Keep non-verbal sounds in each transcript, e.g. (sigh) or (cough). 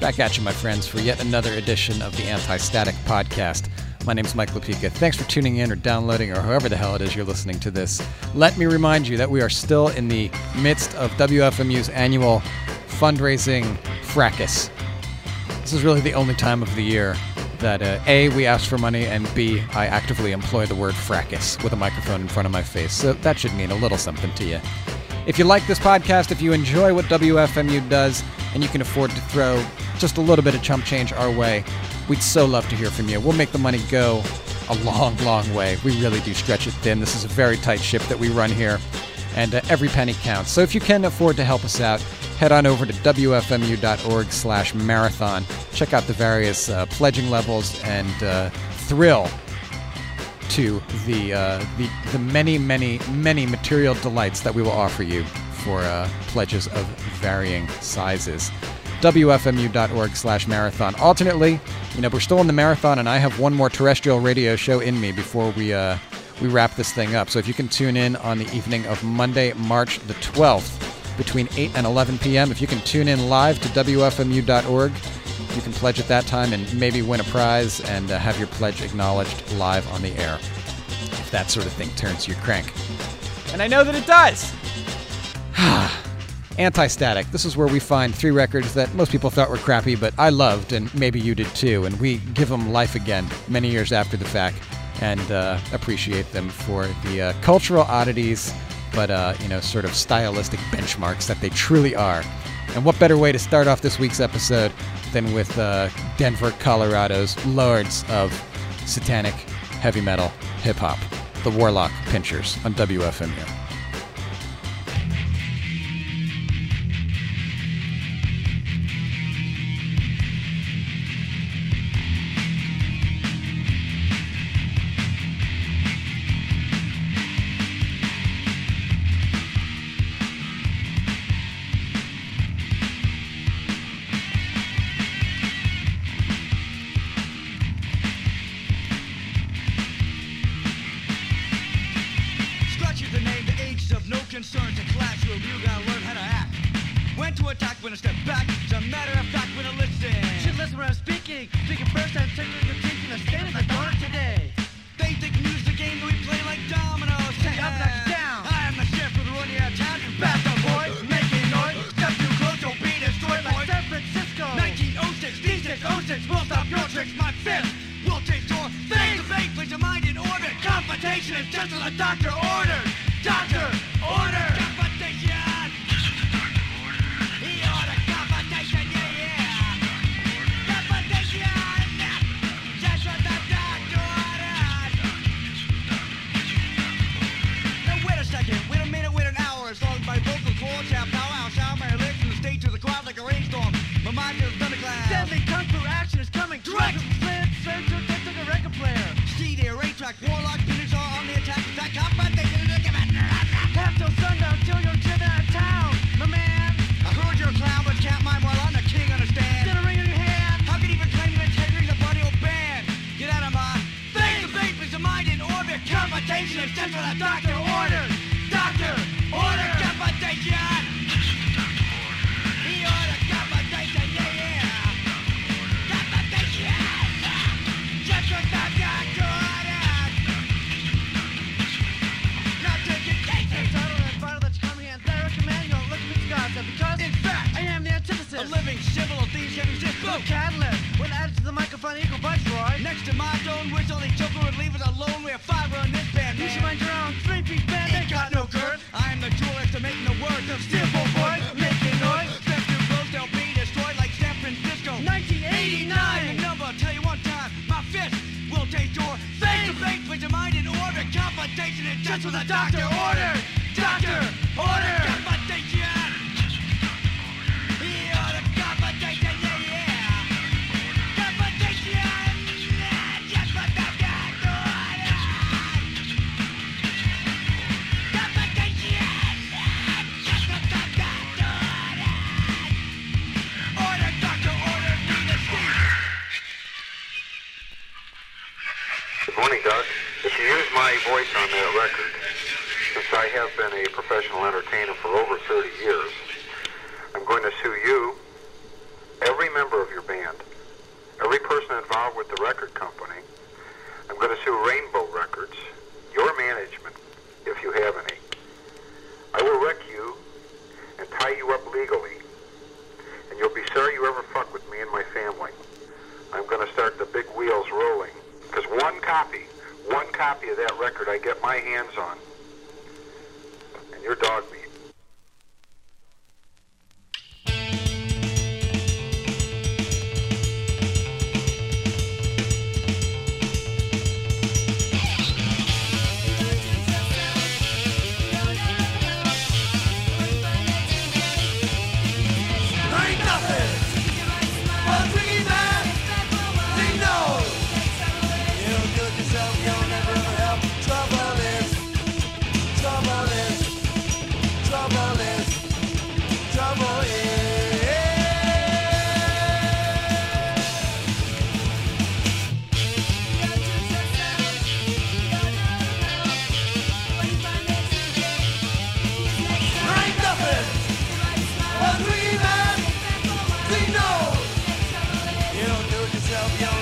Back at you, my friends, for yet another edition of the Anti Static Podcast. My name's Mike Lupica. Thanks for tuning in or downloading or however the hell it is you're listening to this. Let me remind you that we are still in the midst of WFMU's annual fundraising fracas. This is really the only time of the year that uh, A, we ask for money, and B, I actively employ the word fracas with a microphone in front of my face. So that should mean a little something to you. If you like this podcast, if you enjoy what WFMU does, and you can afford to throw just a little bit of chump change our way, we'd so love to hear from you. We'll make the money go a long, long way. We really do stretch it thin. This is a very tight ship that we run here, and uh, every penny counts. So if you can afford to help us out, head on over to wfmu.org slash marathon. Check out the various uh, pledging levels and uh, thrill to the, uh, the, the many, many, many material delights that we will offer you for uh, pledges of varying sizes. WFMU.org slash marathon. Alternately, you know, we're still in the marathon, and I have one more terrestrial radio show in me before we, uh, we wrap this thing up. So if you can tune in on the evening of Monday, March the 12th, between 8 and 11 p.m., if you can tune in live to WFMU.org, you can pledge at that time and maybe win a prize and uh, have your pledge acknowledged live on the air. If that sort of thing turns your crank. And I know that it does! (sighs) Anti Static. This is where we find three records that most people thought were crappy, but I loved, and maybe you did too. And we give them life again many years after the fact and uh, appreciate them for the uh, cultural oddities, but, uh, you know, sort of stylistic benchmarks that they truly are. And what better way to start off this week's episode than with uh, Denver, Colorado's lords of satanic heavy metal hip hop, the Warlock Pinchers on WFMU. Because In fact, I am the antithesis. a living symbol of these can exist. Blue catalyst. When added to the microphone, equal viceroy. Next to my zone, which only Joker would leave us alone. We have five on this band. You should mind your own three-piece band. Ain't got no girth. I am the duelist to making the words of bull boys. Making noise. Step too close, they'll be destroyed like San Francisco. 1989. The number, tell you one time, my fist will taste your face to face with your mind in orbit. Confrontation is just what the doctor ordered. Voice on that record, since I have been a professional entertainer for over 30 years, I'm going to sue you, every member of your band, every person involved with the record company. I'm going to sue Rainbow Records, your management, if you have any. I will wreck you and tie you up legally, and you'll be sorry you ever fuck with me and my family. I'm going to start the big wheels rolling, because one copy, one copy of that record I get my hands on, and your dog of your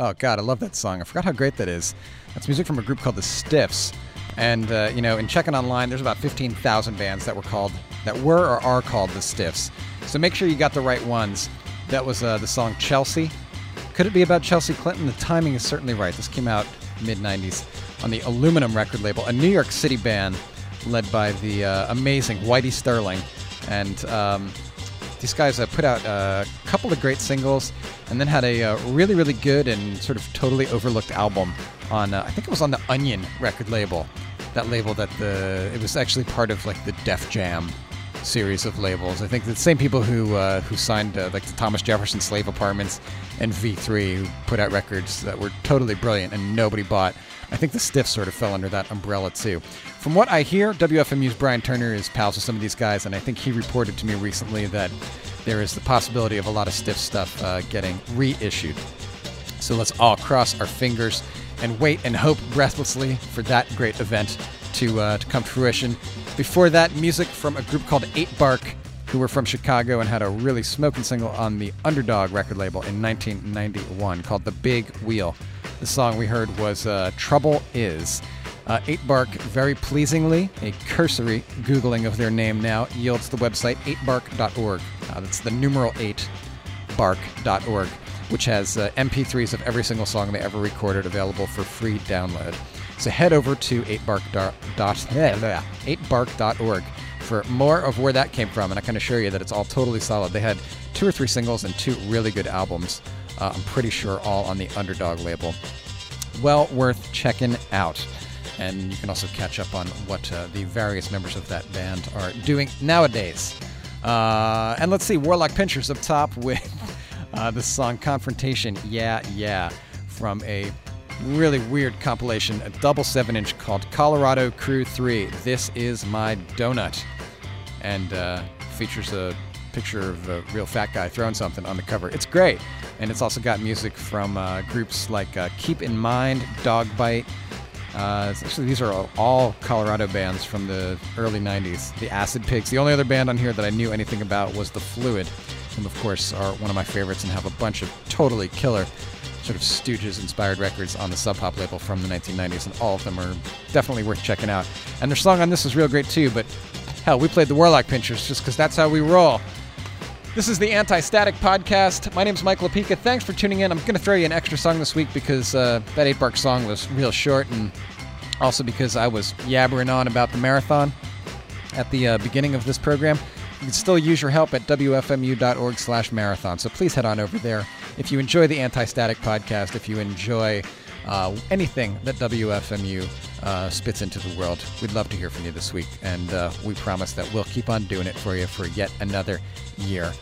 Oh God, I love that song. I forgot how great that is. That's music from a group called the Stiffs. And uh, you know, in checking online, there's about 15,000 bands that were called, that were or are called the Stiffs. So make sure you got the right ones. That was uh, the song Chelsea. Could it be about Chelsea Clinton? The timing is certainly right. This came out mid 90s on the Aluminum record label, a New York City band led by the uh, amazing Whitey Sterling. And um, these guys uh, put out a couple of great singles and then had a uh, really, really good and sort of totally overlooked album on, uh, I think it was on the Onion record label. That label that the, it was actually part of like the Def Jam series of labels. I think the same people who uh, who signed uh, like the Thomas Jefferson Slave Apartments and V3, who put out records that were totally brilliant and nobody bought. I think the Stiffs sort of fell under that umbrella too. From what I hear, WFMU's Brian Turner is pals with some of these guys, and I think he reported to me recently that there is the possibility of a lot of Stiff stuff uh, getting reissued. So let's all cross our fingers and wait and hope breathlessly for that great event to uh, to come to fruition. Before that, music from a group called Eight Bark, who were from Chicago and had a really smoking single on the Underdog record label in 1991 called "The Big Wheel." The song we heard was uh, "Trouble Is." Uh, eight Bark, very pleasingly, a cursory googling of their name now yields the website eightbark.org. Uh, that's the numeral eight bark.org, which has uh, MP3s of every single song they ever recorded available for free download. So head over to 8bark.org for more of where that came from, and I can assure you that it's all totally solid. They had two or three singles and two really good albums. Uh, I'm pretty sure all on the Underdog label. Well worth checking out. And you can also catch up on what uh, the various members of that band are doing nowadays. Uh, and let's see, Warlock Pinchers up top with (laughs) uh, the song Confrontation, Yeah, Yeah, from a really weird compilation, a double 7 inch called Colorado Krew 3. This is my donut. And uh, features a picture of a real fat guy throwing something on the cover. It's great. And it's also got music from uh, groups like uh, Keep in Mind, Dog Bite. Uh, actually, these are all- Colorado bands from the early 90s. The Acid Pigs. The only other band on here that I knew anything about was The Fluid, whom, of course, are one of my favorites and have a bunch of totally killer sort of Stooges inspired records on the Sub Pop label from the 1990s, and all of them are definitely worth checking out. And their song on this is real great too, but hell, we played the Warlock Pinchers just because that's how we roll. This is the Anti Static Podcast. My name's Mike Lupica. Thanks for tuning in. I'm going to throw you an extra song this week because uh, that 8 Bark song was real short, and also because I was yabbering on about the marathon at the uh, beginning of this program. You can still use your help at wfmu.org slash marathon. So please head on over there. If you enjoy the Anti Static Podcast, if you enjoy uh, anything that WFMU uh, spits into the world, we'd love to hear from you this week. And uh, we promise that we'll keep on doing it for you for yet another year.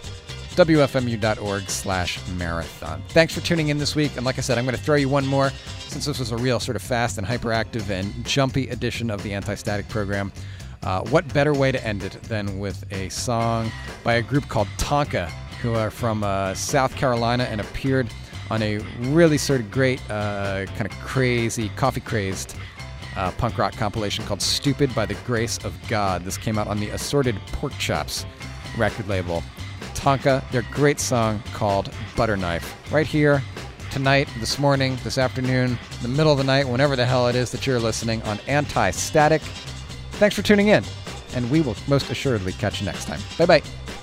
WFMU.org slash marathon. Thanks for tuning in this week. And like I said, I'm going to throw you one more since this was a real sort of fast and hyperactive and jumpy edition of the anti static program. Uh, what better way to end it than with a song by a group called Tonka, who are from uh, South Carolina and appeared on a really sort of great, uh, kind of crazy, coffee crazed uh, punk rock compilation called Stupid by the Grace of God. This came out on the Assorted Pork Chops record label. Tonka, their great song called Butter Knife. Right here, tonight, this morning, this afternoon, the middle of the night, whenever the hell it is that you're listening on Anti Static. Thanks for tuning in, and we will most assuredly catch you next time. Bye bye.